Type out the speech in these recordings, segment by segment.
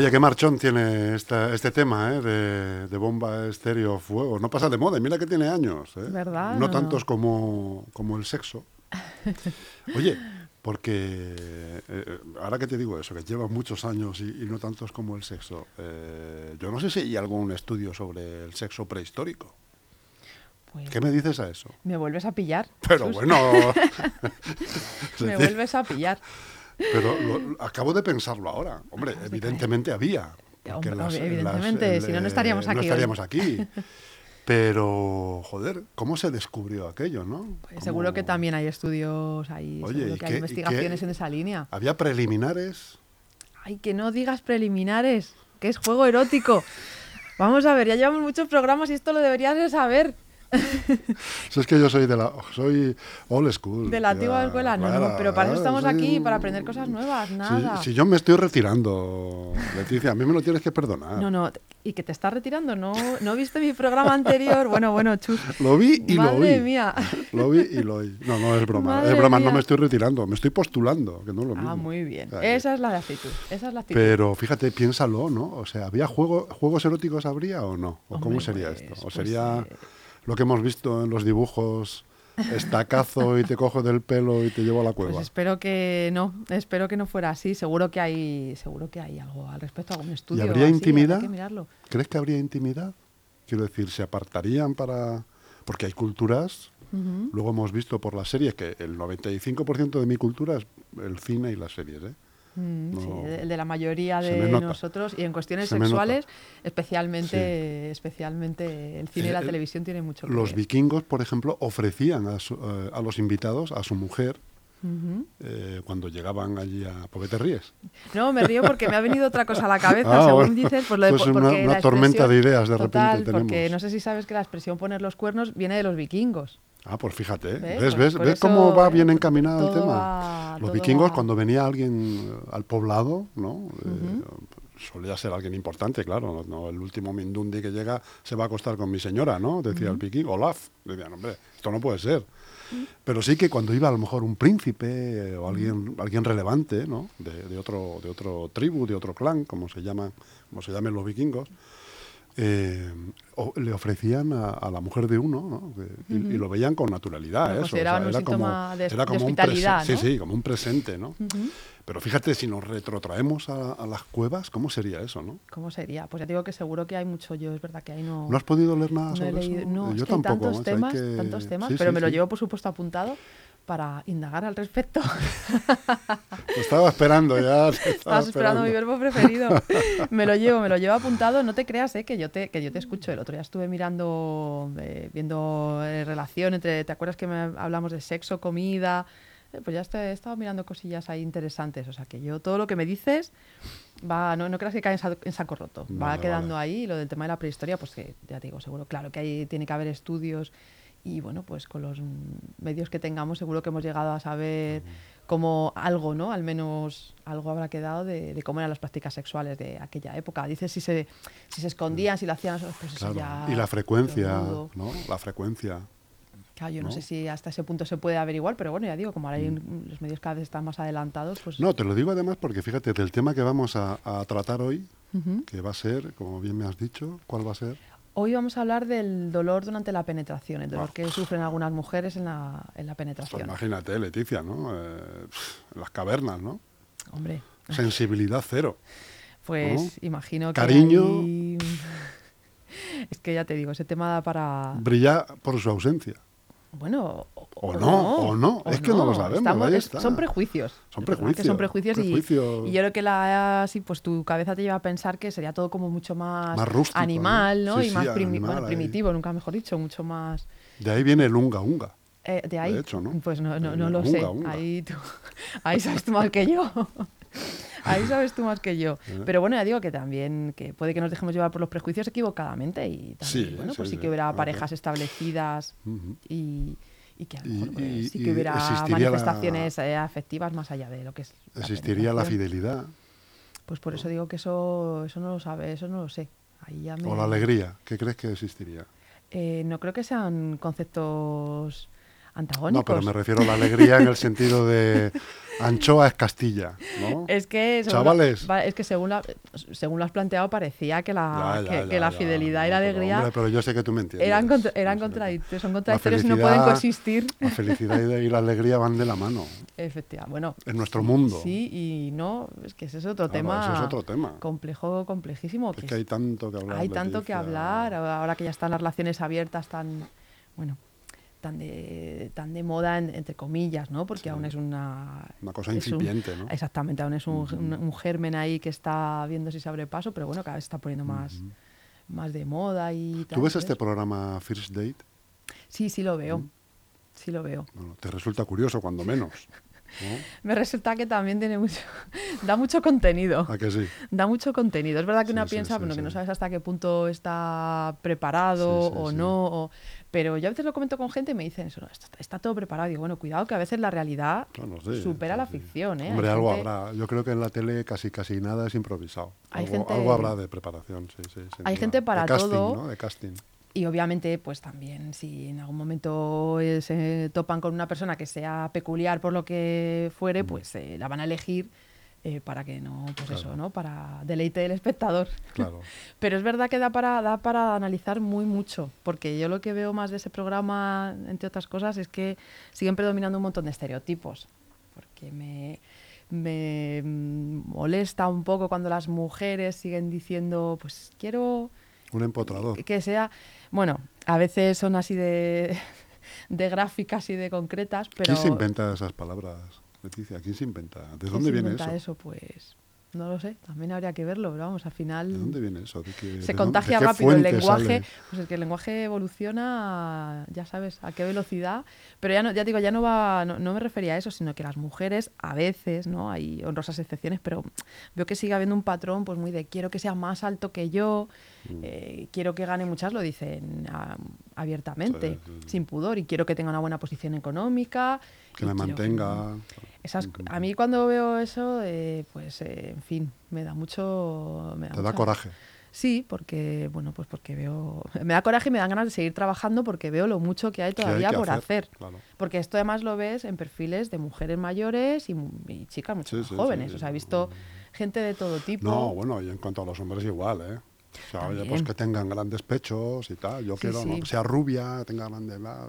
Oye, qué marchón tiene esta- este tema ¿eh? de, de bomba estéreo fuego. No pasa de moda, y mira que tiene años. ¿eh? ¿Verdad? No No, tantos como, como el sexo. Oye, porque eh, ahora que te digo eso, que lleva muchos años y, y no tantos como el sexo, eh, yo no sé si hay algún estudio sobre el sexo prehistórico. Pues ¿Qué me dices a eso? me vuelves a pillar. Pero Jesús. bueno, Me vuelves a pillar. Pero lo- acabo de pensarlo ahora. Hombre, Acabas evidentemente había. porque Hombre, evidentemente, si no, no estaríamos No aquí hoy. estaríamos aquí. Pero, joder, ¿cómo se descubrió aquello, no? Pues seguro ¿Cómo- que también hay estudios ahí, Oye, seguro ¿y que hay investigaciones en esa línea. Había preliminares. Ay, que no digas preliminares, que es juego erótico. Vamos a ver, ya llevamos muchos programas y esto lo deberías de saber. Si es que yo soy de la soy old school. De la antigua escuela, no, claro, pero para eso estamos sí. aquí, para aprender cosas nuevas, nada. Si yo me estoy retirando, Leticia, a mí me lo tienes que perdonar. No, no, y que te estás retirando, ¿no? ¿No viste mi programa anterior? Bueno, bueno, chus. Lo vi y lo oí. Madre mía. Lo vi y lo oí. No, no es broma. Madre es broma, no me estoy retirando. Me estoy postulando, que no es lo mismo. Ah, muy bien. O sea, que- Esa es la de actitud, esa es la actitud. Pero fíjate, piénsalo, ¿no? O sea, ¿había juego, juegos eróticos habría o no? ¿O cómo sería pues- esto? ¿O pues, sería eh, lo que hemos visto en los dibujos, estacazo y te cojo del pelo y te llevo a la cueva? Pues espero que no, espero que no fuera así. Seguro que hay, seguro que hay algo al respecto, algún estudio. habría así, intimidad? que. ¿Crees que habría intimidad? Quiero decir, ¿se apartarían para...? Porque hay culturas, luego hemos visto por las series que el 95% de mi cultura es el cine y las series, ¿eh? Mm, sí, el de la mayoría de nosotros y en cuestiones Se sexuales, especialmente, especialmente el cine y la Eh, televisión tiene mucho que Los ver. vikingos, por ejemplo, ofrecían a, su- eh, a los invitados, a su mujer, eh, cuando llegaban allí a... ¿Por qué te ríes? No, me río porque me ha venido otra cosa a la cabeza, Ah, según bueno. dices, pues lo de Pues una- porque una la tormenta de ideas de repente total, porque tenemos. no sé si sabes que la expresión poner los cuernos viene de los vikingos. Ah, pues fíjate, ¿Ves? ¿ves? ¿Ves, ¿ves cómo va eh, bien encaminado el tema? va- Los vikingos, va- cuando venía alguien eh, al poblado, ¿no? Eh, solía ser alguien importante, claro. No, el último Mindundi que llega se va a acostar con mi señora, ¿no? Decía el viking, Olaf. Decían, hombre, esto no puede ser. Pero sí que cuando iba a lo mejor un príncipe eh, o alguien, alguien relevante, ¿no? De, de otro, de otro tribu, de otro clan, como se llaman, como se llamen los vikingos, eh, o- le ofrecían a, a la mujer de uno, ¿no? Y, y lo veían con naturalidad. Lo eso, consideraban un síntoma de- de un presen- hospitalidad, Sí, ¿no? sí, como un presente, ¿no? Ujú. Pero fíjate, si nos retrotraemos a, a las cuevas, ¿cómo sería eso, no? ¿Cómo sería? Pues ya digo que seguro que hay mucho. Yo es verdad que ahí no. ¿No has podido leer nada no he sobre leído- eso? no, Yo es que hay tampoco. tantos temas, que- tantos temas, sí, pero sí, me lo sí. llevo por supuesto apuntado para indagar al respecto. Estaba esperando ya. Estabas esperando mi verbo preferido. me lo llevo, me lo llevo apuntado. No te creas, eh, que yo te, que yo te escucho. El otro día estuve mirando, eh, viendo eh, relación entre. ¿Te acuerdas que me hablamos de sexo, comida? Eh, pues ya estoy- he estado mirando cosillas ahí interesantes. O sea que yo todo lo que me dices va, no, no creas que cae en, sa- en saco roto. va quedando vale. ahí. Y lo del tema de la prehistoria, pues que ya te digo, seguro, claro que ahí tiene que haber estudios. Y bueno, pues con los mm, medios que tengamos, seguro que hemos llegado a saber como algo, ¿no? Al menos algo habrá quedado de, de cómo eran las prácticas sexuales de aquella época. Dices si se, si se escondían, si lo hacían, pues eso Claro. ya. y la frecuencia. ¿no? La frecuencia. Claro, yo no. ¿no? sé si hasta ese punto se puede averiguar, pero bueno, ya digo, como ahora hay un- los medios cada vez están más adelantados, pues. No, te lo digo además porque fíjate, del tema que vamos a, a tratar hoy, que va a ser, como bien me has dicho, ¿cuál va a ser? Hoy vamos a hablar del dolor durante la penetración, el dolor que sufren algunas mujeres en la, en la Pues penetración. imagínate, Leticia, ¿no? Eh, las cavernas, ¿no? Hombre, Sensibilidad cero. pues ¿no? imagino que. Cariño. Es que ya te digo, ese tema da para. Brilla por su ausencia. Bueno, o, O no, o no, es que no lo sabemos, ahí es- está. Son prejuicios. Son prejuicios, son prejuicios, y- prejuicios. Y, yo creo que la así, pues tu cabeza te lleva a pensar que sería todo como mucho más, Más rústico, ¿no? animal, ¿no? Sí, y sí, más primi- bueno, primitivo, nunca mejor dicho, mucho más. De ahí viene el unga unga. eh, de ahí. hecho, ¿no? Pues no, no, no lo unga, sé. unga. Ahí, tú, ahí sabes tú más que yo. Ahí sabes tú más que yo. Eh. Pero bueno, ya digo que también, que puede que nos dejemos llevar por los prejuicios equivocadamente y también, Sí, bueno, sí, pues sí, sí. que hubiera parejas establecidas y, y que a lo Y- mejor pues, sí que hubiera la- manifestaciones eh, afectivas más allá de lo que es la Existiría la fidelidad Pues por eso digo que eso eso no lo sabe, eso no lo sé. Ahí ya me... o la alegría. ¿Qué crees que existiría? Eh, no creo que sean conceptos No, antagónicos. pero me refiero a la alegría en el sentido de anchoa es Castilla, ¿no? Es que, Chavales. la- es que según, la- según lo has planteado parecía que la, Ya, ya, que, ya, la fidelidad y No, la alegría hombre, pero yo sé que tú me entiendes. eran, contra- eran contradictorios, son contradictorios y no pueden coexistir. La felicidad y la alegría van de la mano Efectivamente, bueno. en nuestro mundo. Sí, y no, es que ese es otro Claro, tema. ese es otro tema. Complejo, complejísimo. Es que que hay tanto que hablar. hay tanto que hablar, ahora que ya están las relaciones abiertas tan, bueno, tan de, tan de moda, en- entre comillas, ¿no? Porque Sí. aún es una... Una cosa un- incipiente, ¿no? Exactamente, aún es un, un- un germen ahí que está viendo si se abre paso, pero bueno, cada vez se está poniendo más, más de moda y tal. ¿Tú ves este programa First Date? Sí, sí lo veo. Sí lo veo. Bueno, te resulta curioso, cuando menos. ¿no? Me resulta que también tiene mucho, da mucho contenido. ¿A que sí? Da mucho contenido. Es verdad que Sí, piensa bueno, que no sabes hasta qué punto está preparado o no. o- Pero yo a veces lo comento con gente y me dicen eso, "No, esto está, está todo preparado. Y digo, bueno, cuidado que a veces la realidad Bueno, supera la ficción. ¿eh? Hombre, Hay algo gente- habrá. Yo creo que en la tele casi casi nada es improvisado. Hay algo, gente- algo habrá de preparación, sí, sí. sin Hay duda. gente para de casting, todo. ¿no? De casting. Y obviamente, pues también, si en algún momento eh, se topan con una persona que sea peculiar por lo que fuere, pues eh, la van a elegir eh, para que no, pues Claro. eso, ¿no? Para deleite del espectador. Claro. Pero es verdad que da para, da para analizar muy mucho, porque yo lo que veo más de ese programa, entre otras cosas, es que siguen predominando un montón de estereotipos. Porque me, me mm, molesta un poco cuando las mujeres siguen diciendo, pues quiero Un empotrador. que sea, bueno, a veces son así de, de gráficas y de concretas, pero... ¿Quién se inventa esas palabras, Leticia? ¿Quién se inventa? ¿De ¿quién dónde se viene inventa eso? Pues no lo sé, también habría que verlo, pero vamos, al final... ¿De dónde viene eso? ¿De qué- de se contagia rápido el lenguaje, sale? pues es que el lenguaje evoluciona, ya sabes, a qué velocidad, pero ya no, ya digo, ya no va, no, no me refería a eso, sino que las mujeres a veces, ¿no? Hay honrosas excepciones, pero veo que sigue habiendo un patrón, pues muy de quiero que sea más alto que yo, Mm. eh, quiero que gane muchas, lo dicen ah, abiertamente, Sí, sí, sí. sin pudor, y quiero que tenga una buena posición económica. Que la mantenga. esas, a mí cuando veo eso, eh, pues eh, en fin, me da mucho... Me da Te da coraje. Sí, porque, bueno, pues porque veo... Me da coraje y me dan ganas de seguir trabajando porque veo lo mucho que hay todavía que por hacer. Claro. Porque esto además lo ves en perfiles de mujeres mayores y, y chicas mucho Sí, más sí, jóvenes. sí. O sea, he visto gente de todo tipo. No, bueno, y en cuanto a los hombres igual, ¿eh? O sea, oye, pues que tengan grandes pechos y tal. Yo Sí, quiero, ¿no? sí. Que sea rubia, tenga grande, bla,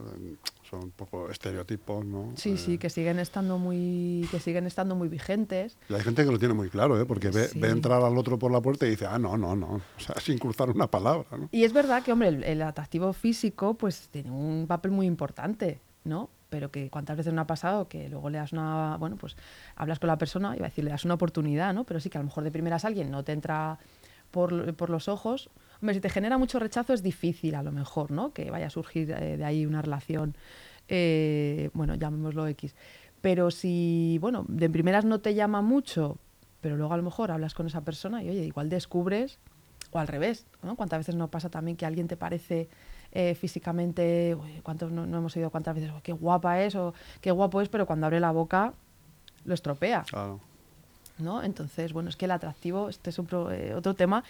son un poco estereotipos, ¿no? Sí, Eh, sí, que siguen estando muy, que siguen estando muy vigentes. Y hay gente que lo tiene muy claro, ¿eh? Porque ve, Sí. ve entrar al otro por la puerta y dice, ah, no, no, no. O sea, sin cruzar una palabra, ¿no? Y es verdad que, hombre, el, el atractivo físico, pues tiene un papel muy importante, ¿no? Pero que cuántas veces no ha pasado que luego le das una, bueno, pues hablas con la persona, iba a decir, le das una oportunidad, ¿no? Pero sí que a lo mejor de primeras alguien no te entra por, por los ojos. Hombre, si te genera mucho rechazo es difícil a lo mejor, ¿no? Que vaya a surgir eh, de ahí una relación, eh, bueno, llamémoslo X. Pero si, bueno, de primeras no te llama mucho, pero luego a lo mejor hablas con esa persona y, oye, igual descubres, o al revés, ¿no? ¿Cuántas veces no pasa también que alguien te parece eh, físicamente, ¿cuántos no, no hemos oído cuántas veces, "Oh, qué guapa es o qué guapo es, pero cuando abre la boca lo estropea, Claro. ¿No? Entonces, bueno, es que el atractivo, este es un pro- eh, otro tema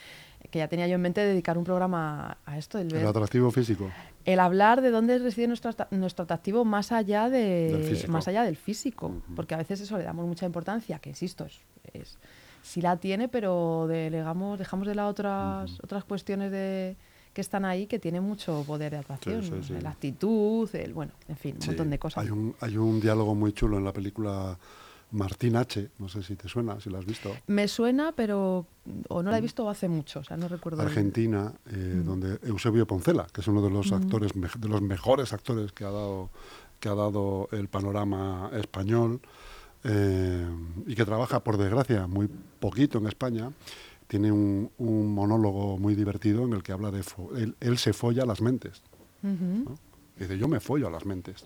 que ya tenía yo en mente dedicar un programa a esto, el, ver- El atractivo físico. el hablar de dónde reside nuestro, nuestro atractivo más allá de Del físico. más allá del físico porque a veces eso le damos mucha importancia que insisto es, es- sí la tiene pero delegamos dejamos de lado otras otras cuestiones de que están ahí que tienen mucho poder de atracción sí, sí. la actitud el bueno en fin un montón de cosas Hay un, hay un diálogo muy chulo en la película Martín H. No sé si te suena, si lo has visto. me suena pero o no la he visto o hace mucho o sea no recuerdo Argentina, eh, donde Eusebio Poncela, que es uno de los actores de los mejores actores que ha dado que ha dado el panorama español eh, y que trabaja por desgracia muy poquito en España, tiene un, un monólogo muy divertido en el que habla de él, él se folla las mentes. ¿no? Dice yo me follo a las mentes.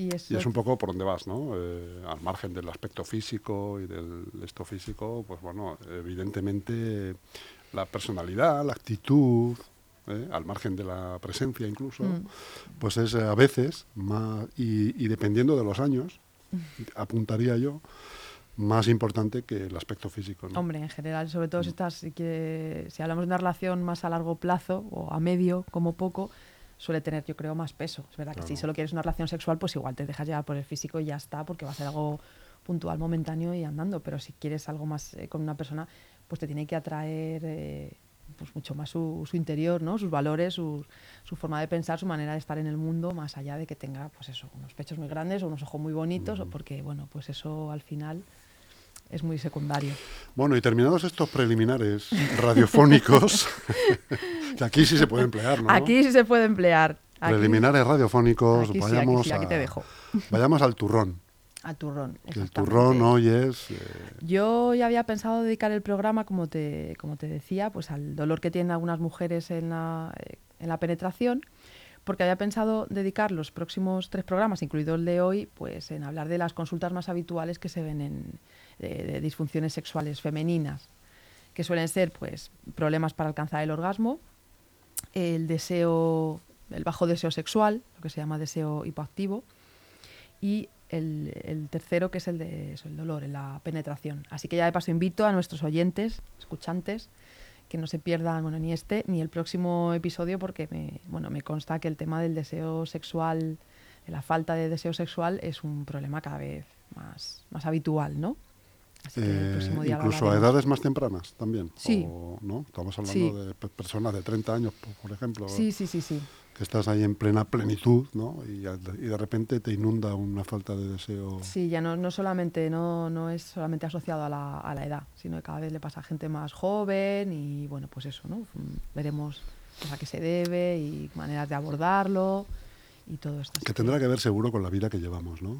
Y eso Y es un poco por donde vas, ¿no? Eh, al margen del aspecto físico y del esto físico, pues bueno, evidentemente la personalidad, la actitud, ¿eh? al margen de la presencia incluso, Mm. pues es eh, a veces más, y, y dependiendo de los años, apuntaría yo, más importante que el aspecto físico. ¿no? Hombre, en general, sobre Mm. todo si estás, si, quiere- si hablamos de una relación más a largo plazo o a medio, como poco, suele tener, yo creo, más peso. Es verdad que si solo quieres una relación sexual, pues igual te dejas llevar por el físico y ya está, porque va a ser algo puntual, momentáneo y andando. Pero si quieres algo más eh, con una persona, pues te tiene que atraer eh, pues mucho más su, su interior, ¿no? Sus valores, su, su forma de pensar, su manera de estar en el mundo, más allá de que tenga, pues eso, unos pechos muy grandes o unos ojos muy bonitos, o porque, bueno, pues eso al final es muy secundario. Bueno, y terminados estos preliminares radiofónicos, que aquí sí se puede emplear, ¿no? Aquí sí se puede emplear. Aquí- Preliminares radiofónicos, Aquí vayamos, sí, aquí a- te dejo. vayamos al turrón. Al turrón. El turrón hoy es... eh, Yo ya había pensado dedicar el programa, como te, como te decía, pues al dolor que tienen algunas mujeres en la, eh, en la penetración, porque había pensado dedicar los próximos tres programas, incluido el de hoy, pues en hablar de las consultas más habituales que se ven en de- disfunciones sexuales femeninas, que suelen ser pues problemas para alcanzar el orgasmo, el deseo, el bajo deseo sexual, lo que se llama deseo hipoactivo, y el, el tercero que es el de el dolor, la penetración. Así que ya de paso invito a nuestros oyentes, escuchantes, que no se pierdan bueno, ni este ni el próximo episodio porque me, bueno, me consta que el tema del deseo sexual, de la falta de deseo sexual es un problema cada vez más, más habitual, ¿no? Así que el eh, próximo día incluso a edades más tempranas también. Sí. O, ¿no? Estamos hablando Sí. de pe- personas de 30 años, po- por ejemplo, Sí, sí, sí, sí. que estás ahí en plena plenitud ¿no? y, y de repente te inunda una falta de deseo. Sí, ya no, no solamente, no, no es solamente asociado a la, a la edad, sino que cada vez le pasa a gente más joven y bueno, pues eso, ¿no? Mm, Veremos a qué se debe y maneras de abordarlo y todo esto. Que tendrá que ver seguro con la vida que llevamos, ¿no?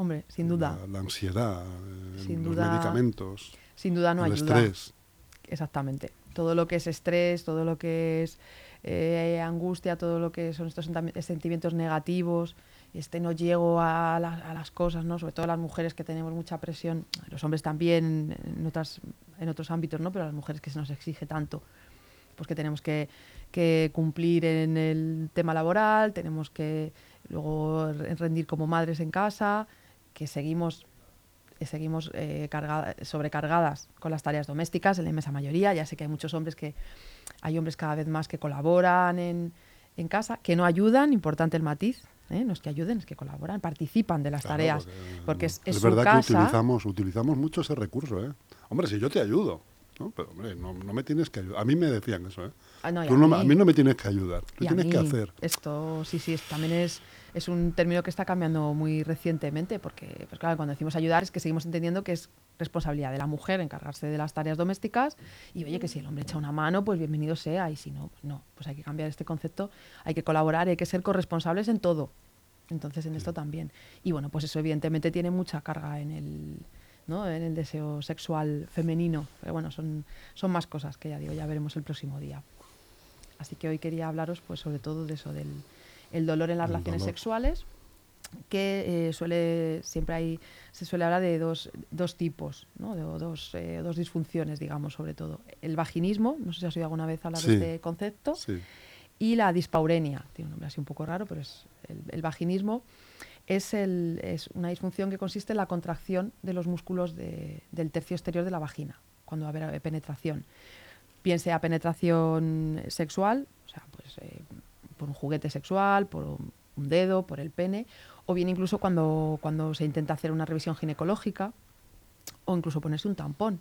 Hombre, sin duda, La, la ansiedad, Sin los duda medicamentos, sin duda no el ayuda. estrés. Exactamente. Todo lo que es estrés, todo lo que es eh, angustia, todo lo que son estos sentimientos negativos, este no llego a, la- a las cosas, ¿no? Sobre todo las mujeres que tenemos mucha presión, los hombres también en, otras, en otros ámbitos, ¿no? Pero las mujeres que se nos exige tanto, pues que tenemos que, que cumplir en el tema laboral, tenemos que luego re- rendir como madres en casa, que seguimos eh, seguimos eh, carga- sobrecargadas con las tareas domésticas, en la inmensa mayoría. Ya sé que hay muchos hombres que hay hombres cada vez más que colaboran en, en casa, que no ayudan, importante el matiz, ¿eh? no es que ayuden, es que colaboran, participan de las Claro, tareas, porque, porque es, es es su verdad casa. que utilizamos, utilizamos mucho ese recurso, ¿eh? Hombre, si yo te ayudo, ¿no? Pero, hombre, no, no me tienes que ayudar. A mí me decían eso, ¿eh? Ah, no, Tú a mí- a mí no me tienes que ayudar, tú tienes que hacer. Esto sí, sí, es- también es, es un término que está cambiando muy recientemente, porque, pues claro, cuando decimos ayudar es que seguimos entendiendo que es responsabilidad de la mujer encargarse de las tareas domésticas y oye, que si el hombre echa una mano, pues bienvenido sea, y si no, pues no, pues hay que cambiar este concepto, hay que colaborar, hay que ser corresponsables en todo. Entonces, en esto también. Y bueno, pues eso evidentemente tiene mucha carga en el, ¿no? en el deseo sexual femenino. Pero bueno, son, son más cosas que ya digo, ya veremos el próximo día. Así que hoy quería hablaros pues sobre todo de eso, del el dolor en las El relaciones dolor. sexuales, que eh, suele, siempre hay, se suele hablar de dos, dos tipos, ¿no? de, dos, eh, dos disfunciones, digamos, sobre todo. El vaginismo, no sé si has oído alguna vez hablar Sí. de este concepto, Sí. y la dispaurenia, tiene un nombre así un poco raro, pero es el, el vaginismo es, el- es una disfunción que consiste en la contracción de los músculos de- del tercio exterior de la vagina, cuando va a haber penetración. Bien sea penetración sexual, o sea, pues eh, por un juguete sexual, por un, un dedo, por el pene, o bien incluso cuando, cuando se intenta hacer una revisión ginecológica, o incluso ponerse un tampón.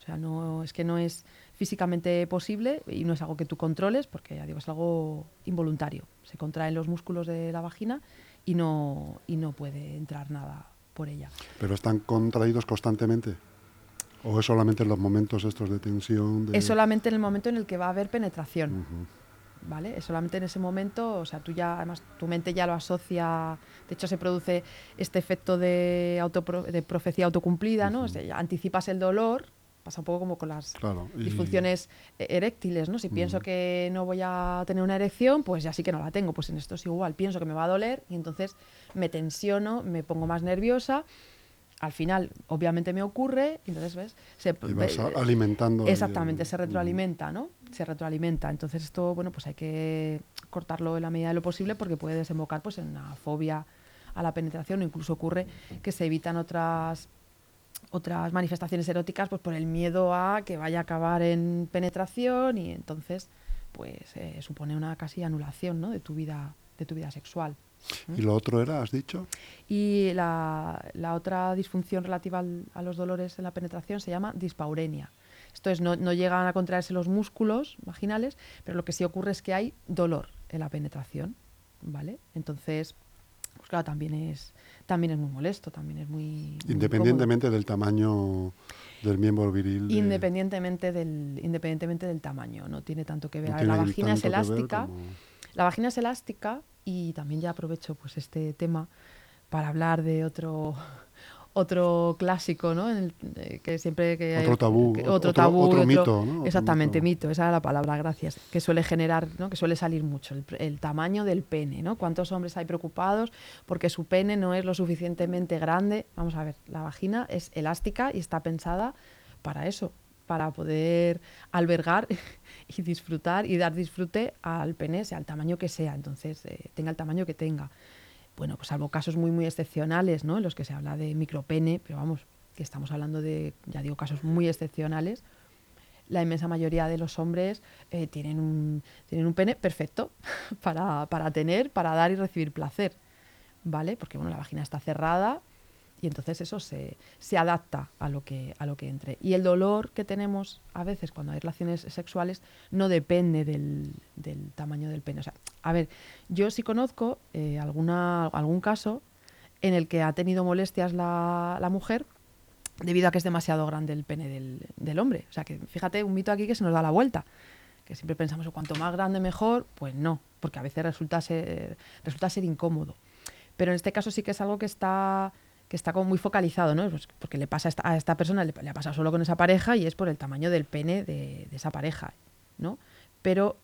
O sea, no, es que no es físicamente posible y no es algo que tú controles porque, ya digo, es algo involuntario. Se contraen los músculos de la vagina y no, y no puede entrar nada por ella. ¿Pero están contraídos constantemente? ¿O es solamente en los momentos estos de tensión? de- Es solamente en el momento en el que va a haber penetración. ¿Vale? Es solamente en ese momento, o sea, tú ya, además, tu mente ya lo asocia, de hecho se produce este efecto de, autopro- de profecía autocumplida, ¿no? O sea, ya anticipas el dolor, pasa un poco como con las Claro. y- disfunciones eh, eréctiles, ¿no? Si pienso que no voy a tener una erección, pues ya sí que no la tengo, pues en esto es igual, pienso que me va a doler y entonces me tensiono, me pongo más nerviosa, al final obviamente me ocurre, y entonces, ¿ves? Se, y vas ve- alimentando. Exactamente, el- se retroalimenta, ¿no? Se retroalimenta. Entonces esto, bueno, pues hay que cortarlo en la medida de lo posible porque puede desembocar pues en una fobia a la penetración o incluso ocurre que se evitan otras otras manifestaciones eróticas pues por el miedo a que vaya a acabar en penetración y entonces pues eh, supone una casi anulación ¿no? de tu vida de tu vida sexual. ¿Y lo otro era, has dicho? Y la, la otra disfunción relativa al- a los dolores en la penetración se llama dispaurenia. Esto es, no, no llegan a contraerse los músculos vaginales, pero lo que sí ocurre es que hay dolor en la penetración, ¿vale? Entonces, pues claro, también es, también es muy molesto, también es muy... Independientemente del tamaño del miembro viril. de- Independientemente del, independientemente del tamaño, no tiene tanto que ver. no la vagina es elástica, como- la vagina es elástica y también ya aprovecho pues este tema para hablar de otro otro clásico, ¿no? En el- eh, que siempre que Otro tabú, que- otro- otro tabú, otro otro- mito, Exactamente, mito. mito. esa era la palabra, gracias. Que suele generar, ¿no? Que suele salir mucho el, el tamaño del pene, ¿no? ¿Cuántos hombres hay preocupados porque su pene no es lo suficientemente grande? Vamos a ver, la vagina es elástica y está pensada para eso, para poder albergar y disfrutar y dar disfrute al pene, sea el tamaño que sea, entonces eh, tenga el tamaño que tenga. Bueno, pues salvo casos muy, muy excepcionales, ¿no? En los que se habla de micropene, pero vamos, que estamos hablando de, ya digo, casos muy excepcionales. La inmensa mayoría de los hombres eh, tienen, un, tienen un pene perfecto para, para tener, para dar y recibir placer, ¿vale? Porque, bueno, la vagina está cerrada y entonces eso se, se adapta a lo, que, a lo que entre. Y el dolor que tenemos a veces cuando hay relaciones sexuales no depende del, del tamaño del pene. O sea, a ver, yo sí conozco eh, alguna, algún caso en el que ha tenido molestias la, la mujer debido a que es demasiado grande el pene del, del hombre. O sea, que fíjate, un mito aquí que se nos da la vuelta. Que siempre pensamos, cuanto más grande mejor, pues no, porque a veces resulta ser, resulta ser incómodo. Pero en este caso sí que es algo que está que está como muy focalizado, ¿no? Pues porque le pasa a esta, persona, le, le ha pasado solo con esa pareja y es por el tamaño del pene de, esa pareja, ¿no? Pero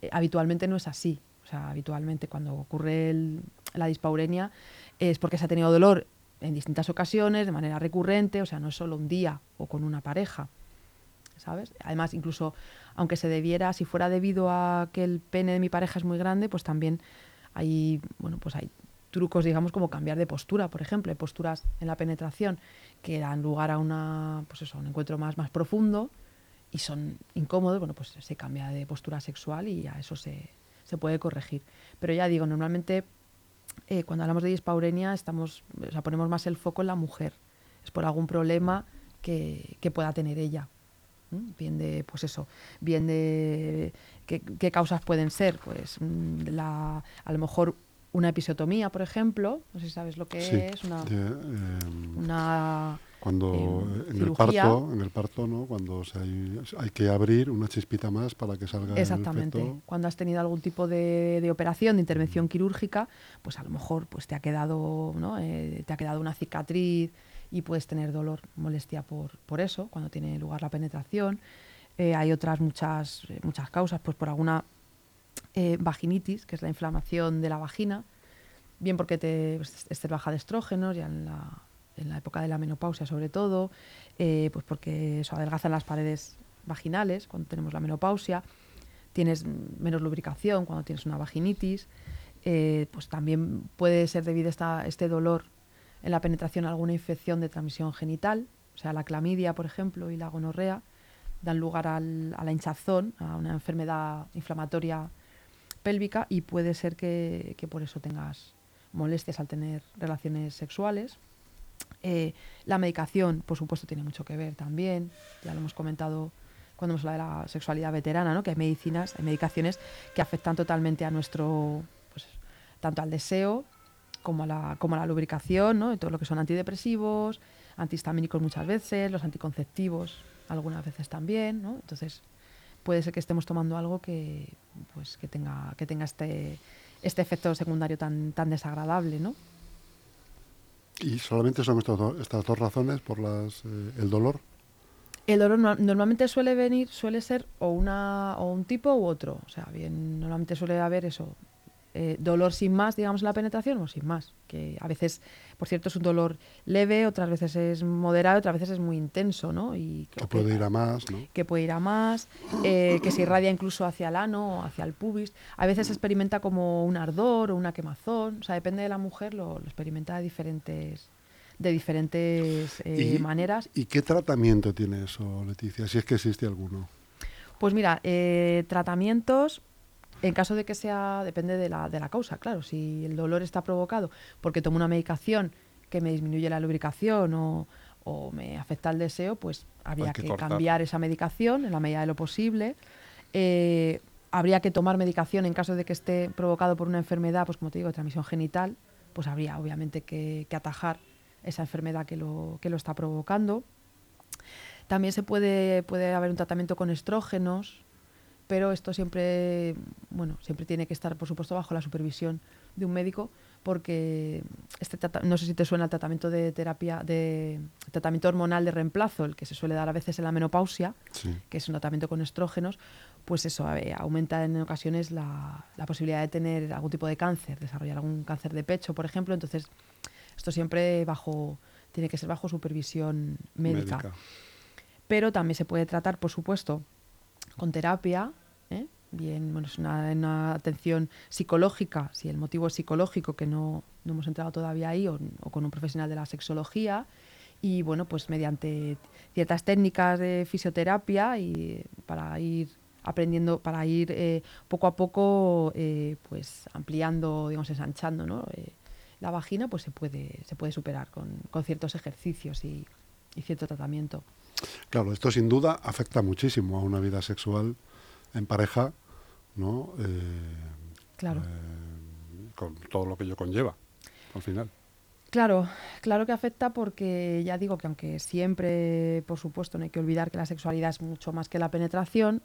eh, habitualmente no es así. O sea, habitualmente cuando ocurre la dispaurenia es porque se ha tenido dolor en distintas ocasiones, de manera recurrente, o sea, no es solo un día o con una pareja, ¿sabes? Además, incluso aunque se debiera, si fuera debido a que el pene de mi pareja es muy grande, pues también hay, bueno, pues hay trucos, digamos, como cambiar de postura, por ejemplo, hay posturas en la penetración que dan lugar a una, pues eso, un encuentro más, más profundo y son incómodos, bueno, pues se cambia de postura sexual y a eso se, se puede corregir. Pero ya digo, normalmente eh, cuando hablamos de dispaurenia estamos, o sea, ponemos más el foco en la mujer. Es por algún problema que, que pueda tener ella. Bien de, pues eso, bien de qué, qué causas pueden ser. Pues mm, la, a lo mejor una episiotomía, por ejemplo, no sé si sabes lo que Sí, es, una, em, una cuando em, en el parto, en el parto, ¿no? Cuando se hay, hay que abrir una chispita más para que salga Exactamente. el feto. Cuando has tenido algún tipo de, de operación, de intervención quirúrgica, pues a lo mejor pues te ha quedado, ¿no? Eh, te ha quedado una cicatriz y puedes tener dolor, molestia por, por eso, cuando tiene lugar la penetración. Eh, hay otras muchas, muchas causas, pues por alguna eh, vaginitis, que es la inflamación de la vagina, bien porque te pues, estés baja de estrógenos, ya en la, en la época de la menopausia sobre todo, eh, pues porque eso adelgazan las paredes vaginales cuando tenemos la menopausia, tienes menos lubricación cuando tienes una vaginitis, eh, pues también puede ser debido a esta- este dolor en la penetración a alguna infección de transmisión genital, o sea, la clamidia, por ejemplo, y la gonorrea, dan lugar al- a la hinchazón, a una enfermedad inflamatoria pélvica y puede ser que, que por eso tengas molestias al tener relaciones sexuales. Eh, la medicación, por supuesto, tiene mucho que ver también. Ya lo hemos comentado cuando hemos hablado de la sexualidad veterana, ¿no? que hay medicinas, hay medicaciones que afectan totalmente a nuestro, pues, tanto al deseo como a la, como a la lubricación, ¿no? todo lo que son antidepresivos, antihistamínicos muchas veces, los anticonceptivos algunas veces también. ¿no? Entonces, puede ser que estemos tomando algo que, pues, que tenga, que tenga este, este efecto secundario tan, tan desagradable. ¿no? Y solamente son do- estas dos razones por las eh, el dolor. El dolor no- normalmente suele venir, suele ser o una o un tipo u otro. O sea, bien, normalmente suele haber eso, eh, dolor sin más, digamos, en la penetración o sin más. Que a veces, por cierto, es un dolor leve, otras veces es moderado, otras veces es muy intenso, ¿no? Y Que puede ir a más, ¿no? que puede ir a más, eh, que se irradia incluso hacia el ano o hacia el pubis. A veces se experimenta como un ardor o una quemazón, o sea, depende de la mujer, lo, lo experimenta de diferentes, de diferentes eh, ¿Y- maneras. ¿Y qué tratamiento tiene eso, Leticia? Si es que existe alguno. Pues mira, tratamientos, en caso de que sea, depende de la, de la causa, claro, si el dolor está provocado porque tomo una medicación que me disminuye la lubricación o, o me afecta el deseo, pues habría que cambiar esa medicación en la medida de lo posible. Eh, habría que tomar medicación en caso de que esté provocado por una enfermedad, pues como te digo, de transmisión genital, pues habría obviamente que, que atajar esa enfermedad que lo, que lo está provocando. También se puede, puede haber un tratamiento con estrógenos, pero esto siempre, bueno, siempre tiene que estar, por supuesto, bajo la supervisión de un médico, porque este no sé si te suena el tratamiento de terapia, de tratamiento hormonal de reemplazo, el que se suele dar a veces en la menopausia, Sí. que es un tratamiento con estrógenos, pues eso eh, aumenta en ocasiones la, la posibilidad de tener algún tipo de cáncer, desarrollar algún cáncer de pecho, por ejemplo. Entonces, esto siempre bajo, tiene que ser bajo supervisión médica Médica. pero también se puede tratar, por supuesto, con terapia, ¿eh? bien, bueno, es una, atención psicológica, si el motivo es psicológico, que no, no hemos entrado todavía ahí, o, o con un profesional de la sexología, y bueno, pues mediante ciertas técnicas de fisioterapia y para ir aprendiendo, para ir eh, poco a poco eh, pues ampliando, digamos, ensanchando ¿no? Eh, la vagina, pues se puede, se puede superar con, con ciertos ejercicios y cierto tratamiento. Claro, esto sin duda afecta muchísimo a una vida sexual en pareja, ¿no? Eh, Claro. eh, con todo lo que ello conlleva, al final. Claro, claro que afecta porque ya digo que aunque siempre, por supuesto, no hay que olvidar que la sexualidad es mucho más que la penetración,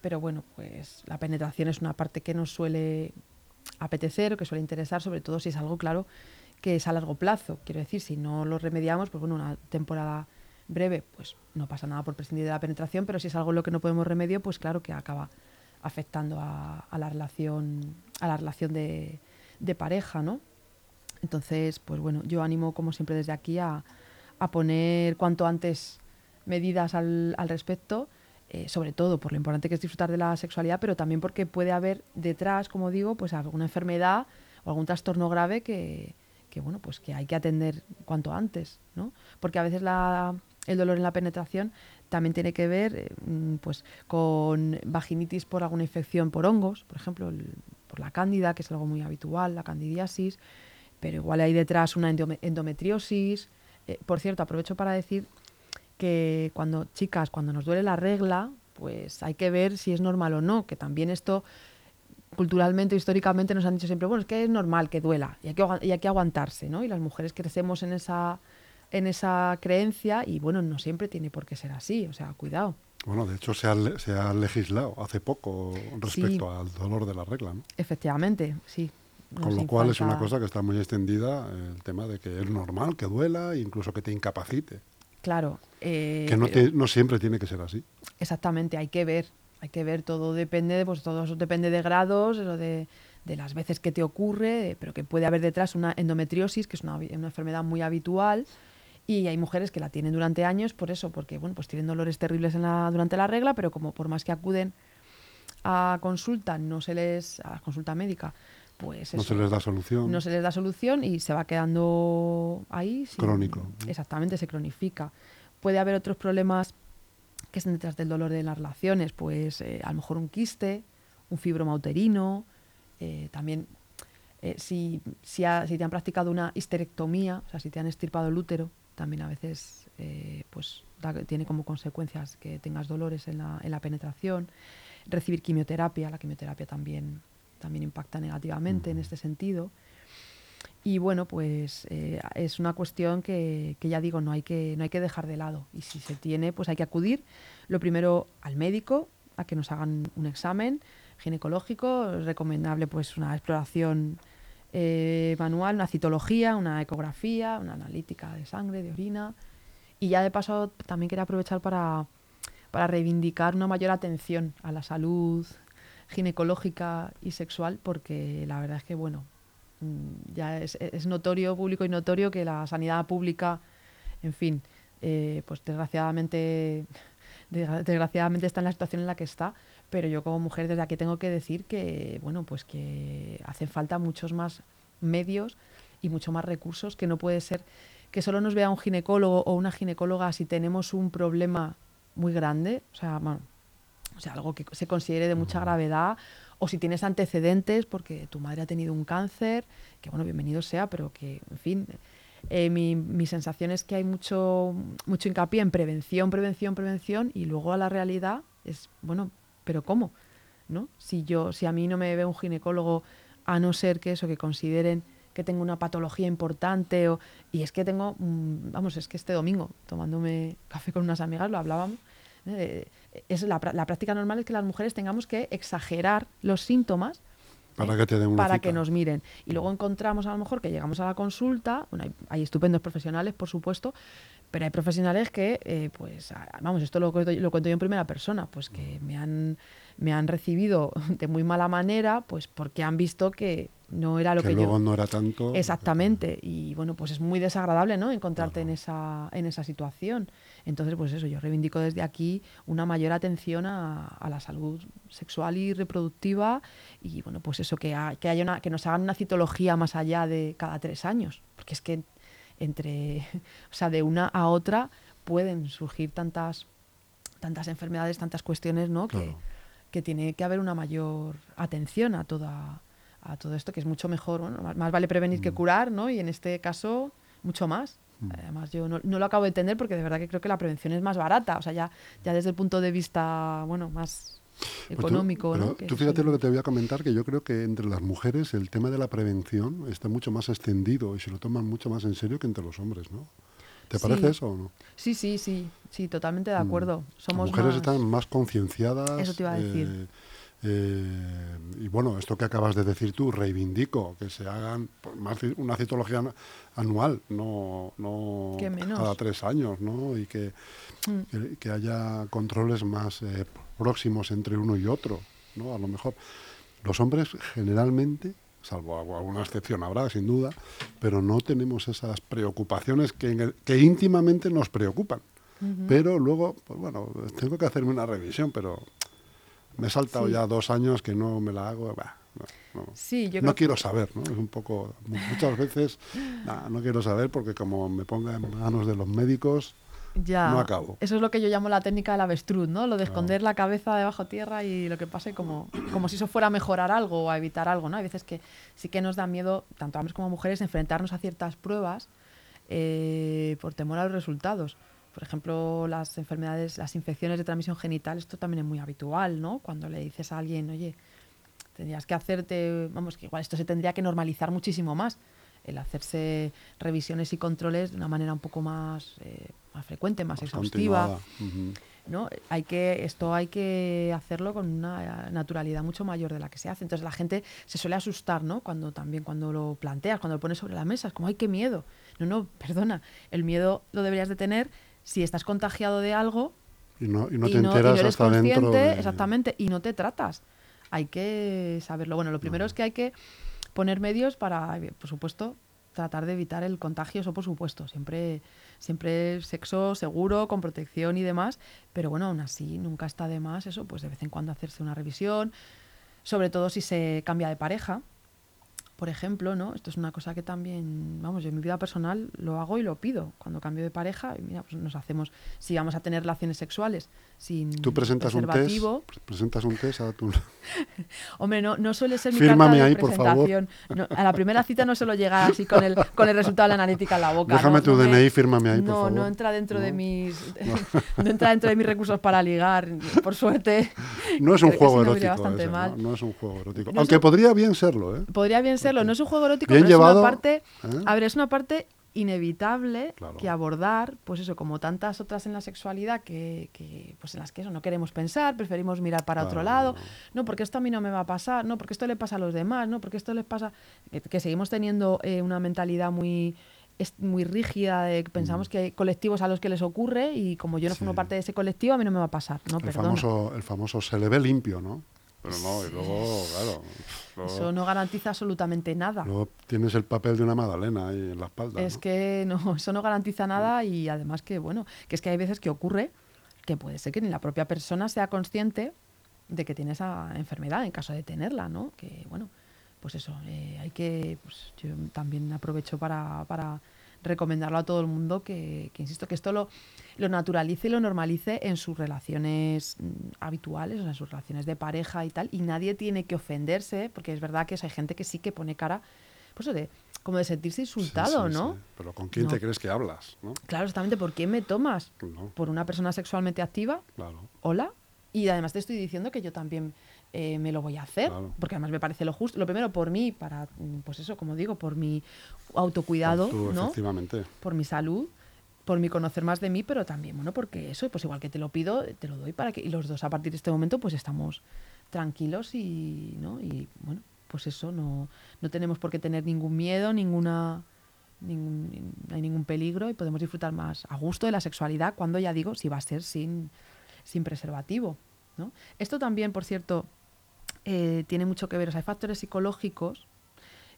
pero bueno, pues la penetración es una parte que nos suele apetecer o que suele interesar, sobre todo si es algo claro que es a largo plazo. Quiero decir, si no lo remediamos, pues bueno, una temporada breve, pues no pasa nada por prescindir de la penetración, pero si es algo en lo que no podemos remedio, pues claro que acaba afectando a, la relación, a la relación de, pareja, ¿no? Entonces, pues bueno, yo animo como siempre desde aquí a, poner cuanto antes medidas al, respecto, eh, sobre todo por lo importante que es disfrutar de la sexualidad, pero también porque puede haber detrás, como digo, pues alguna enfermedad o algún trastorno grave que, que, bueno, pues que hay que atender cuanto antes, ¿no? Porque a veces la, el dolor en la penetración también tiene que ver eh, mm, pues con vaginitis por alguna infección por hongos, por ejemplo, por la cándida, que es algo muy habitual, la candidiasis, pero igual hay detrás una endome- endometriosis. Eh, por cierto, aprovecho para decir que cuando, chicas, cuando nos duele la regla, pues hay que ver si es normal o no, que también esto culturalmente, históricamente nos han dicho siempre, bueno, es que es normal que duela y hay que, y hay que aguantarse, ¿no? Y las mujeres crecemos en esa, en esa creencia y bueno, no siempre tiene por qué ser así, o sea, cuidado. Bueno, de hecho se ha, se ha legislado hace poco respecto al dolor de la regla, ¿no? Efectivamente, sí. Con lo cual es una cosa que está muy extendida, el tema de que es normal que duela, incluso que te incapacite. Claro. eh, que no, te- no siempre tiene que ser así. Exactamente, hay que ver, hay que ver, todo depende, de, pues todo eso depende de grados, de, de las veces que te ocurre, eh, pero que puede haber detrás una endometriosis, que es una, una enfermedad muy habitual, y hay mujeres que la tienen durante años por eso, porque bueno, pues tienen dolores terribles en la, durante la regla, pero como por más que acuden a consulta, no se les, a consulta médica, pues No eso, se les da solución. no se les da solución y se va quedando ahí. sin- Crónico. Exactamente, se cronifica. Puede haber otros problemas que estén detrás del dolor de las relaciones, pues eh, a lo mejor un quiste, un fibroma uterino, eh, también eh, si, si, ha- si te han practicado una histerectomía, o sea, si te han estirpado el útero, también a veces eh, pues da- tiene como consecuencias que tengas dolores en la, en la penetración. Recibir quimioterapia, la quimioterapia también, también impacta negativamente en este sentido. Y bueno, pues eh, es una cuestión que, que ya digo, no hay que, no hay que dejar de lado. Y si se tiene, pues hay que acudir lo primero al médico, a que nos hagan un examen ginecológico, es recomendable pues una exploración eh, manual, una citología, una ecografía, una analítica de sangre, de orina. Y ya de paso también quería aprovechar para, para reivindicar una mayor atención a la salud ginecológica y sexual, porque la verdad es que, bueno, mm, ya es, notorio, público y notorio, que la sanidad pública, en fin, eh, pues desgraciadamente, desgra- desgraciadamente está en la situación en la que está, pero yo como mujer desde aquí tengo que decir que, bueno, pues que hacen falta muchos más medios y mucho más recursos, que no puede ser que solo nos vea un ginecólogo o una ginecóloga si tenemos un problema muy grande, o sea, bueno, o sea, algo que se considere de mucha gravedad, o si tienes antecedentes porque tu madre ha tenido un cáncer, que bueno, bienvenido sea, pero que, en fin, eh, mi, mi sensación es que hay mucho, mucho hincapié en prevención, prevención, prevención, y luego a la realidad es, bueno, pero ¿cómo? ¿No? Si yo, si a mí no me ve un ginecólogo, a no ser que eso, que consideren que tengo una patología importante, o, y es que tengo, mm, vamos, es que este domingo, tomándome café con unas amigas, lo hablábamos, es la, la práctica normal es que las mujeres tengamos que exagerar los síntomas Para que te den una para cita. que nos miren. Y luego encontramos a lo mejor que llegamos a la consulta, bueno, hay, hay estupendos profesionales, por supuesto, pero hay profesionales que, eh, pues, vamos, esto lo cuento, lo cuento yo en primera persona, pues que me han, me han recibido de muy mala manera, pues porque han visto que no era lo que que, luego yo... no era tanto. Exactamente, y bueno, pues es muy desagradable, ¿no? Encontrarte en esa, en esa situación. Entonces, pues eso, yo reivindico desde aquí una mayor atención a, a la salud sexual y reproductiva y bueno, pues eso, que, ha- que haya una, que nos hagan una citología más allá de cada tres años, porque es que entre, o sea, de una a otra pueden surgir tantas, tantas enfermedades, tantas cuestiones, ¿no? Que, tiene que haber una mayor atención a toda a todo esto, que es mucho mejor, bueno, más, más vale prevenir Mm. que curar, ¿no? Y en este caso, mucho más. Además, yo no, no lo acabo de entender porque de verdad que creo que la prevención es más barata, o sea, ya, ya desde el punto de vista, bueno, más Pues tú- económico, ¿no? Tú eso fíjate lo que te voy a comentar, que yo creo que entre las mujeres el tema de la prevención está mucho más extendido y se lo toman mucho más en serio que entre los hombres, ¿no? ¿Te Sí. parece eso o no? Sí, sí, sí, sí, totalmente de acuerdo. Somos las mujeres más... están más concienciadas. Eso te iba a decir. eh, eh, y bueno, esto que acabas de decir tú, reivindico que se hagan pues, más una citología an- anual, no, no cada tres años, ¿no? Y que, Mm. que, que haya controles más eh, próximos entre uno y otro, ¿no? A lo mejor los hombres generalmente, salvo algu- alguna excepción habrá, sin duda, pero no tenemos esas preocupaciones que, en el- que íntimamente nos preocupan. Pero luego, pues bueno, tengo que hacerme una revisión, pero me he saltado Sí. ya dos años que no me la hago. bah, no, no. Sí, yo no creo quiero saber, ¿no? Es un poco, muchas veces, nah, no quiero saber porque como me ponga en manos de los médicos, Ya, no acabo. Eso es lo que yo llamo la técnica del avestruz, ¿no? Lo de Claro. esconder la cabeza debajo tierra y lo que pase como, como si eso fuera a mejorar algo o a evitar algo, ¿no? Hay veces que sí que nos da miedo, tanto a hombres como a mujeres, enfrentarnos a ciertas pruebas eh, por temor a los resultados. Por ejemplo, las enfermedades, las infecciones de transmisión genital, esto también es muy habitual, ¿no? Cuando le dices a alguien, oye, tendrías que hacerte, vamos, que igual esto se tendría que normalizar muchísimo más, el hacerse revisiones y controles de una manera un poco más, eh, más frecuente, más exhaustiva. ¿no? Hay que, esto hay que hacerlo con una naturalidad mucho mayor de la que se hace. Entonces la gente se suele asustar, ¿no? Cuando también cuando lo planteas, cuando lo pones sobre la mesa, es como, ¡ay, qué miedo! No, no, perdona, el miedo lo deberías de tener si estás contagiado de algo Y no, y no y te y no enteras eres hasta consciente, de- exactamente, y no te tratas. Hay que saberlo. Bueno, lo primero es que hay que poner medios para, por supuesto, tratar de evitar el contagio, eso por supuesto, siempre, siempre sexo seguro, con protección y demás, pero bueno, aún así nunca está de más eso, pues de vez en cuando hacerse una revisión, sobre todo si se cambia de pareja, por ejemplo, ¿no? Esto es una cosa que también, vamos, yo en mi vida personal lo hago y lo pido. Cuando cambio de pareja, mira, pues nos hacemos, si vamos a tener relaciones sexuales sin Tú presentas un test, presentas un test a tu... Hombre, no, no suele ser mi Fírmame carta de ahí, por favor. presentación. No, a la primera cita no suelo llegar así con el, con el resultado de la analítica en la boca. Déjame no, tu no me- DNI, fírmame ahí, por no, favor. No entra dentro de mis no. entra dentro de mis recursos para ligar, por suerte. No es un juego erótico. ese, mal. ¿no? Es un juego erótico. Aunque un- podría bien serlo, ¿eh? Podría bien serlo, no es un juego erótico, Bien pero llevado, es una parte, ¿eh? a ver, es una parte inevitable Claro. que abordar, pues eso, como tantas otras en la sexualidad que, que, pues en las que eso no queremos pensar, preferimos mirar para otro lado, no, porque esto a mí no me va a pasar, no, porque esto le pasa a los demás, no, porque esto les pasa, que, que seguimos teniendo eh, una mentalidad muy es muy rígida, de que pensamos que hay colectivos a los que les ocurre y como yo no formo Mm. Parte de ese colectivo, a mí no me va a pasar, no, el, perdona. famoso, el famoso se le ve limpio, ¿no? Pero no, y luego, claro, luego, Eso no garantiza absolutamente nada. luego tienes el papel de una magdalena ahí en la espalda. Es ¿no? que no, eso no garantiza nada y además que, bueno, que es que hay veces que ocurre que puede ser que ni la propia persona sea consciente de que tiene esa enfermedad en caso de tenerla, ¿no? Que, bueno, pues eso, eh, hay que, pues yo también aprovecho para, para recomendarlo a todo el mundo que, que, insisto, que esto lo, lo naturalice y lo normalice en sus relaciones mm, habituales, o sea, en sus relaciones de pareja y tal, y nadie tiene que ofenderse, porque es verdad que hay gente que sí que pone cara, pues de, como de sentirse insultado, sí, ¿no? sí. Pero ¿con quién No. te crees que hablas? ¿no? Claro, exactamente, ¿por qué me tomas? No, ¿Por una persona sexualmente activa? claro. Hola. Y además te estoy diciendo que yo también eh, me lo voy a hacer, Claro. porque además me parece lo justo. Lo primero por mí, para, mm, pues eso, como digo, por mi autocuidado, Tú, ¿no? efectivamente. Por mi salud, por mi conocer más de mí, pero también, bueno, porque eso, pues igual que te lo pido, te lo doy para que, y los dos a partir de este momento, pues estamos tranquilos y, ¿no? Y bueno, pues eso, no, no tenemos por qué tener ningún miedo, ninguna, ningún- no hay ningún peligro y podemos disfrutar más a gusto de la sexualidad cuando ya digo, si va a ser sin, sin preservativo, ¿no? Esto también, por cierto, eh, tiene mucho que ver, o sea, hay factores psicológicos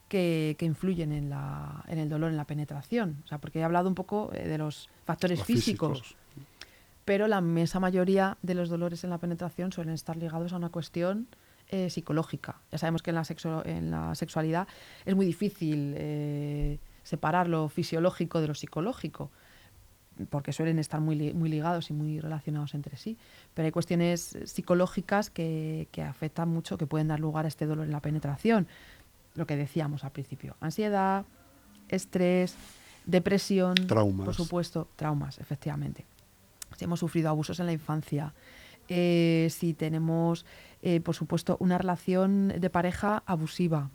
que, que influyen en, la, en el dolor, en la penetración. O sea, porque he hablado un poco eh, de los factores Los físicos, pero la inmensa mayoría de los dolores en la penetración suelen estar ligados a una cuestión eh, psicológica. Ya sabemos que en la, sexo- en la sexualidad es muy difícil eh, separar lo fisiológico de lo psicológico, porque suelen estar muy, li- muy ligados y muy relacionados entre sí. Pero hay cuestiones psicológicas que, que afectan mucho, que pueden dar lugar a este dolor en la penetración. Lo que decíamos al principio, ansiedad, estrés, depresión, Traumas. por supuesto, traumas, efectivamente si hemos sufrido abusos en la infancia, eh, si tenemos, eh, por supuesto, una relación de pareja abusiva.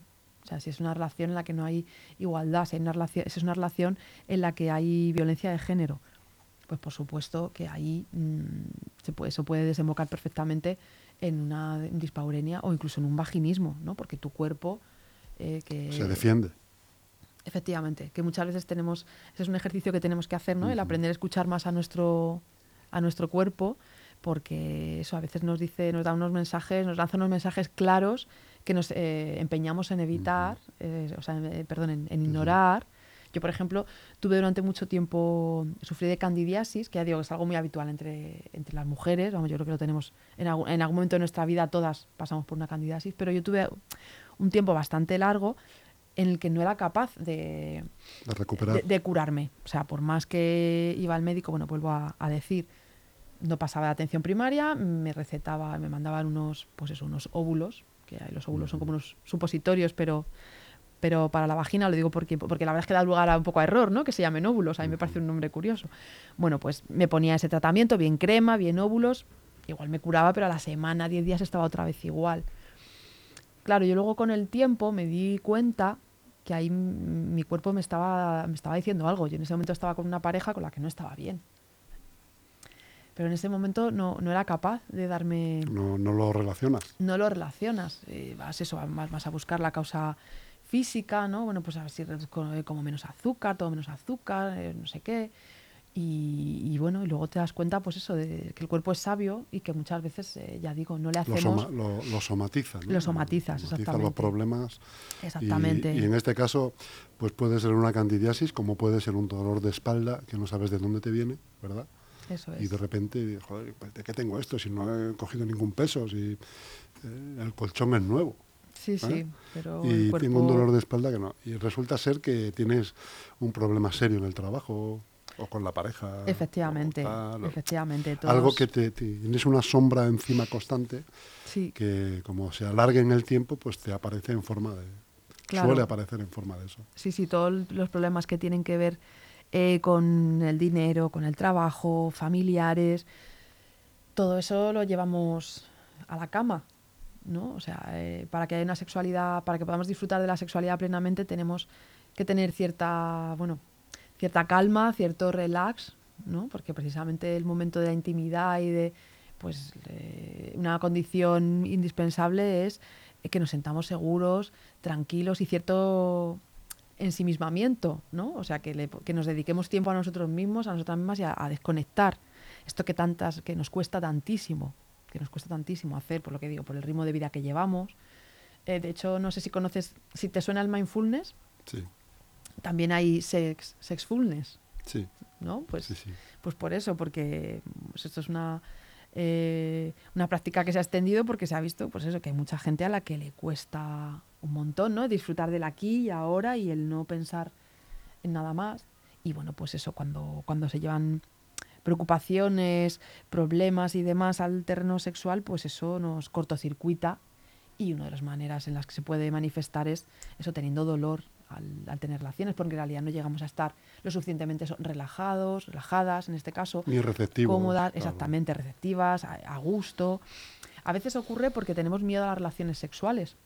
O sea, si es una relación en la que no hay igualdad, si, hay una relación, si es una relación en la que hay violencia de género, pues por supuesto que ahí mm, se puede, eso puede desembocar perfectamente en una dispaurenia o incluso en un vaginismo, ¿no? Porque tu cuerpo... eh, que Se defiende. Efectivamente, que muchas veces tenemos, ese es un ejercicio que tenemos que hacer, ¿no? El aprender a escuchar más a nuestro, a nuestro cuerpo, porque eso a veces nos dice, nos da unos mensajes, nos lanza unos mensajes claros que nos eh, empeñamos en evitar, eh, o sea, eh, perdón, en, en ignorar. Yo, por ejemplo, tuve durante mucho tiempo, sufrí de candidiasis, que ya digo que es algo muy habitual entre, entre las mujeres, vamos, yo creo que lo tenemos en algún, en algún momento de nuestra vida, todas pasamos por una candidiasis, pero yo tuve un tiempo bastante largo en el que no era capaz de, De recuperar. de, de curarme. O sea, por más que iba al médico, bueno, vuelvo a, a decir, no pasaba de atención primaria, me recetaba, me mandaban unos, pues eso, unos óvulos, que los óvulos son como unos supositorios, pero pero para la vagina lo digo porque, porque la verdad es que da lugar a un poco a error, ¿no? Que se llamen óvulos, a mí me parece un nombre curioso. Bueno, pues me ponía ese tratamiento, bien crema, bien óvulos, igual me curaba, pero a la semana, 10 días estaba otra vez igual. Claro, yo luego con el tiempo me di cuenta que ahí mi cuerpo me estaba, me estaba diciendo algo. Yo en ese momento estaba con una pareja con la que no estaba bien. Pero en ese momento no, no era capaz de darme... No, no lo relacionas. No lo relacionas. eh, vas eso, vas, vas a buscar la causa física, ¿no? Bueno, pues a ver si re- co- eh, como menos azúcar, todo menos azúcar, eh, no sé qué. Y, y bueno, y luego te das cuenta, pues eso, de que el cuerpo es sabio y que muchas veces, ya digo, no le Lo, hacemos... soma- lo, lo somatizas. ¿no? Lo somatizas, los exactamente. problemas. y- Exactamente. Y, en este caso, pues puede ser una candidiasis, como puede ser un dolor de espalda que no sabes de dónde te viene, ¿verdad? Eso Y de repente, joder, pues, ¿de qué tengo esto? Si no he cogido ningún peso, si eh, el colchón es nuevo. Sí, sí, pero y el cuerpo... tengo un dolor de espalda que no. Y resulta ser que tienes un problema serio en el trabajo o con la pareja. Efectivamente, tal, efectivamente. Algo todos- que te, te- tienes una sombra encima constante Sí, que como se alargue en el tiempo, pues te aparece en forma de... Claro. Suele aparecer en forma de eso. sí, sí, todos los problemas que tienen que ver eh, con el dinero, con el trabajo, familiares, todo eso lo llevamos a la cama, ¿no? O sea, eh, para que haya una sexualidad, para que podamos disfrutar de la sexualidad plenamente, tenemos que tener cierta, bueno, cierta calma, cierto relax, ¿no? Porque precisamente el momento de la intimidad y de, pues, eh, una condición indispensable es que nos sentamos seguros, tranquilos y cierto ensimismamiento, ¿no? O sea, que, le- que nos dediquemos tiempo a nosotros mismos, a nosotras mismas y a, a desconectar. Esto que tantas, que nos cuesta tantísimo, que nos cuesta tantísimo hacer, por lo que digo, por el ritmo de vida que llevamos. Eh, de hecho, no sé si conoces, si te suena el mindfulness, Sí, también hay sex, sexfulness, sí, ¿no? Pues, sí, sí. pues por eso, porque pues esto es una, eh, una práctica que se ha extendido porque se ha visto, pues eso, que hay mucha gente a la que le cuesta un montón, ¿no? Disfrutar del aquí y ahora y el no pensar en nada más. Y bueno, pues eso, cuando, cuando se llevan preocupaciones, problemas y demás al terreno sexual, pues eso nos cortocircuita y una de las maneras en las que se puede manifestar es eso, teniendo dolor al, al tener relaciones, porque en realidad no llegamos a estar lo suficientemente relajados, relajadas en este caso, Ni receptivo. cómodas, claro. exactamente, receptivas, a, a gusto. A veces ocurre porque tenemos miedo a las relaciones sexuales,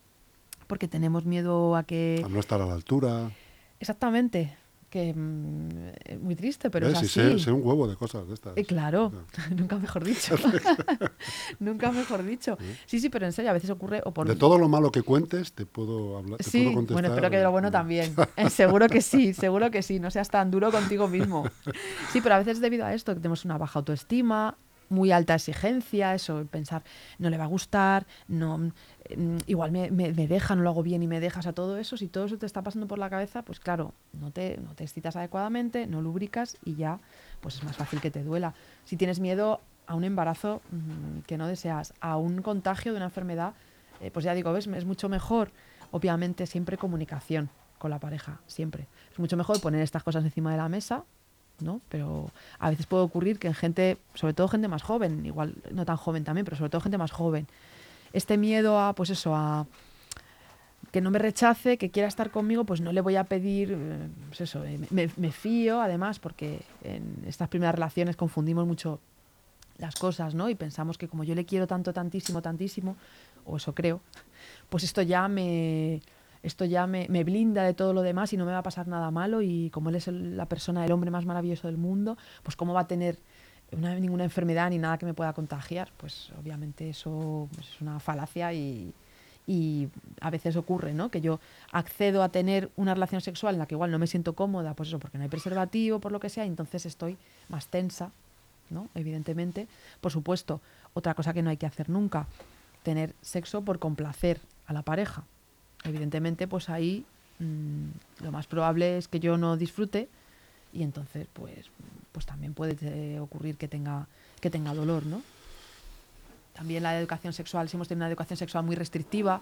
porque tenemos miedo a que... A no estar a la altura. Exactamente, que mm, es muy triste, pero ¿Ves? es Y así. sé, sé un huevo de cosas de estas. Eh, claro, nunca mejor dicho. nunca mejor dicho. Sí, sí, pero en serio, a veces ocurre o por... De todo lo malo que cuentes, te puedo hablar. Te Sí, puedo contestar. bueno, espero que de lo bueno también. Eh, seguro que sí, seguro que sí. No seas tan duro contigo mismo. Sí, pero a veces debido a esto que tenemos una baja autoestima, muy alta exigencia, eso, pensar, no le va a gustar, no, igual me, me- me deja, no lo hago bien y me dejas a todo eso. Si todo eso te está pasando por la cabeza, pues claro, no te, no te excitas adecuadamente, no lubricas y ya, pues es más fácil que te duela. Si tienes miedo a un embarazo mm, que no deseas, a un contagio de una enfermedad, eh, pues ya digo, ves, es mucho mejor, obviamente, siempre comunicación con la pareja, siempre. Es mucho mejor poner estas cosas encima de la mesa, ¿no? Pero a veces puede ocurrir que en gente, sobre todo gente más joven, igual no tan joven también, pero sobre todo gente más joven, este miedo a, pues eso, a que no me rechace, que quiera estar conmigo, pues no le voy a pedir, eh, pues eso, eh, me, fío además, porque en estas primeras relaciones confundimos mucho las cosas, ¿no? Y pensamos que como yo le quiero tanto, tantísimo, tantísimo, o eso creo, pues esto ya me esto ya me, me blinda de todo lo demás y no me va a pasar nada malo y como él es la persona, el hombre más maravilloso del mundo, pues cómo va a tener una- ninguna enfermedad ni nada que me pueda contagiar, pues obviamente eso pues, es una falacia y, a veces ocurre, ¿no? Que yo accedo a tener una relación sexual en la que igual no me siento cómoda, pues eso, porque no hay preservativo, por lo que sea, y entonces estoy más tensa, ¿no? Evidentemente. Por supuesto, otra cosa que no hay que hacer nunca, tener sexo por complacer a la pareja. Evidentemente, pues ahí mm, lo más probable es que yo no disfrute y entonces, pues, pues también puede eh, ocurrir que tenga, que tenga dolor, ¿no? También la educación sexual, si hemos tenido una educación sexual muy restrictiva,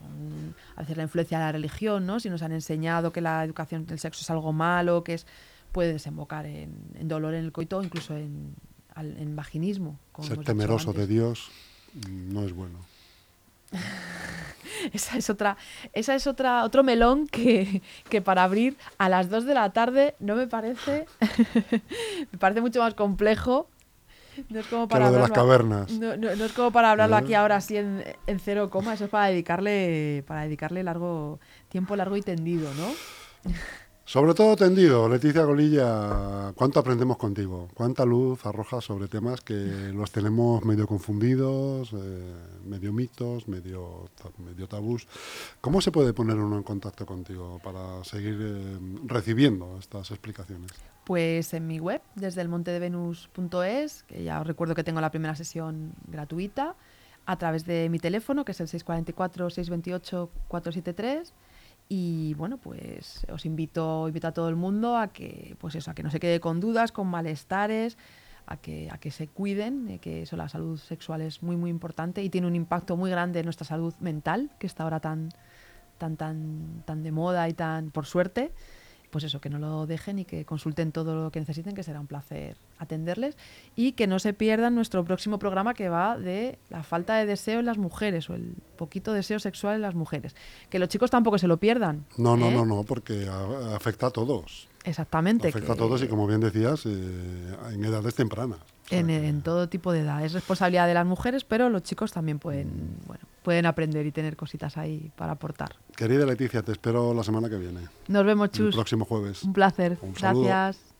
mm, a veces la influencia de la religión, ¿no? Si nos han enseñado que la educación del sexo es algo malo, que es puede desembocar en, en dolor en el coito, incluso en, al- en vaginismo. como Ser temeroso de. Dios mm, no es bueno. Esa es otra, esa es otra, otro melón que, que para abrir a las 2 de la tarde no me parece, me parece mucho más complejo. No es como para lo de las hablarlo- cavernas. No, no- no es como para hablarlo ¿Eh? aquí ahora así en, en cero coma, eso es para dedicarle, para dedicarle largo, tiempo largo y tendido, ¿no? Sobre todo tendido, Leticia Golilla, ¿cuánto aprendemos contigo? ¿Cuánta luz arrojas sobre temas que los tenemos medio confundidos, eh, medio mitos, medio, medio tabús? ¿Cómo se puede poner uno en contacto contigo para seguir eh, recibiendo estas explicaciones? Pues en mi web, desde el montedevenus.es, que ya os recuerdo que tengo la primera sesión gratuita, a través de mi teléfono, que es el 644-628-473. Y bueno, pues os invito, invito a todo el mundo a que, pues eso, a que no se quede con dudas, con malestares, a que, a que se cuiden, eh, que eso, la salud sexual es muy, muy importante y tiene un impacto muy grande en nuestra salud mental, que está ahora tan, tan, tan, tan de moda y tan, por suerte, pues eso, que no lo dejen y que consulten todo lo que necesiten, que será un placer atenderles y que no se pierdan nuestro próximo programa que va de la falta de deseo en las mujeres o el poquito deseo sexual en las mujeres. Que los chicos tampoco se lo pierdan. No, no, ¿eh? no, no, porque a- afecta a todos. Exactamente. Afecta a todos y como bien decías, eh, en edades tempranas. En, en todo tipo de edad. Es responsabilidad de las mujeres, pero los chicos también pueden, Mm. bueno, pueden aprender y tener cositas ahí para aportar. Querida Leticia, te espero la semana que viene, Nos vemos, el Chus. próximo jueves. Un placer. Un saludo. Gracias.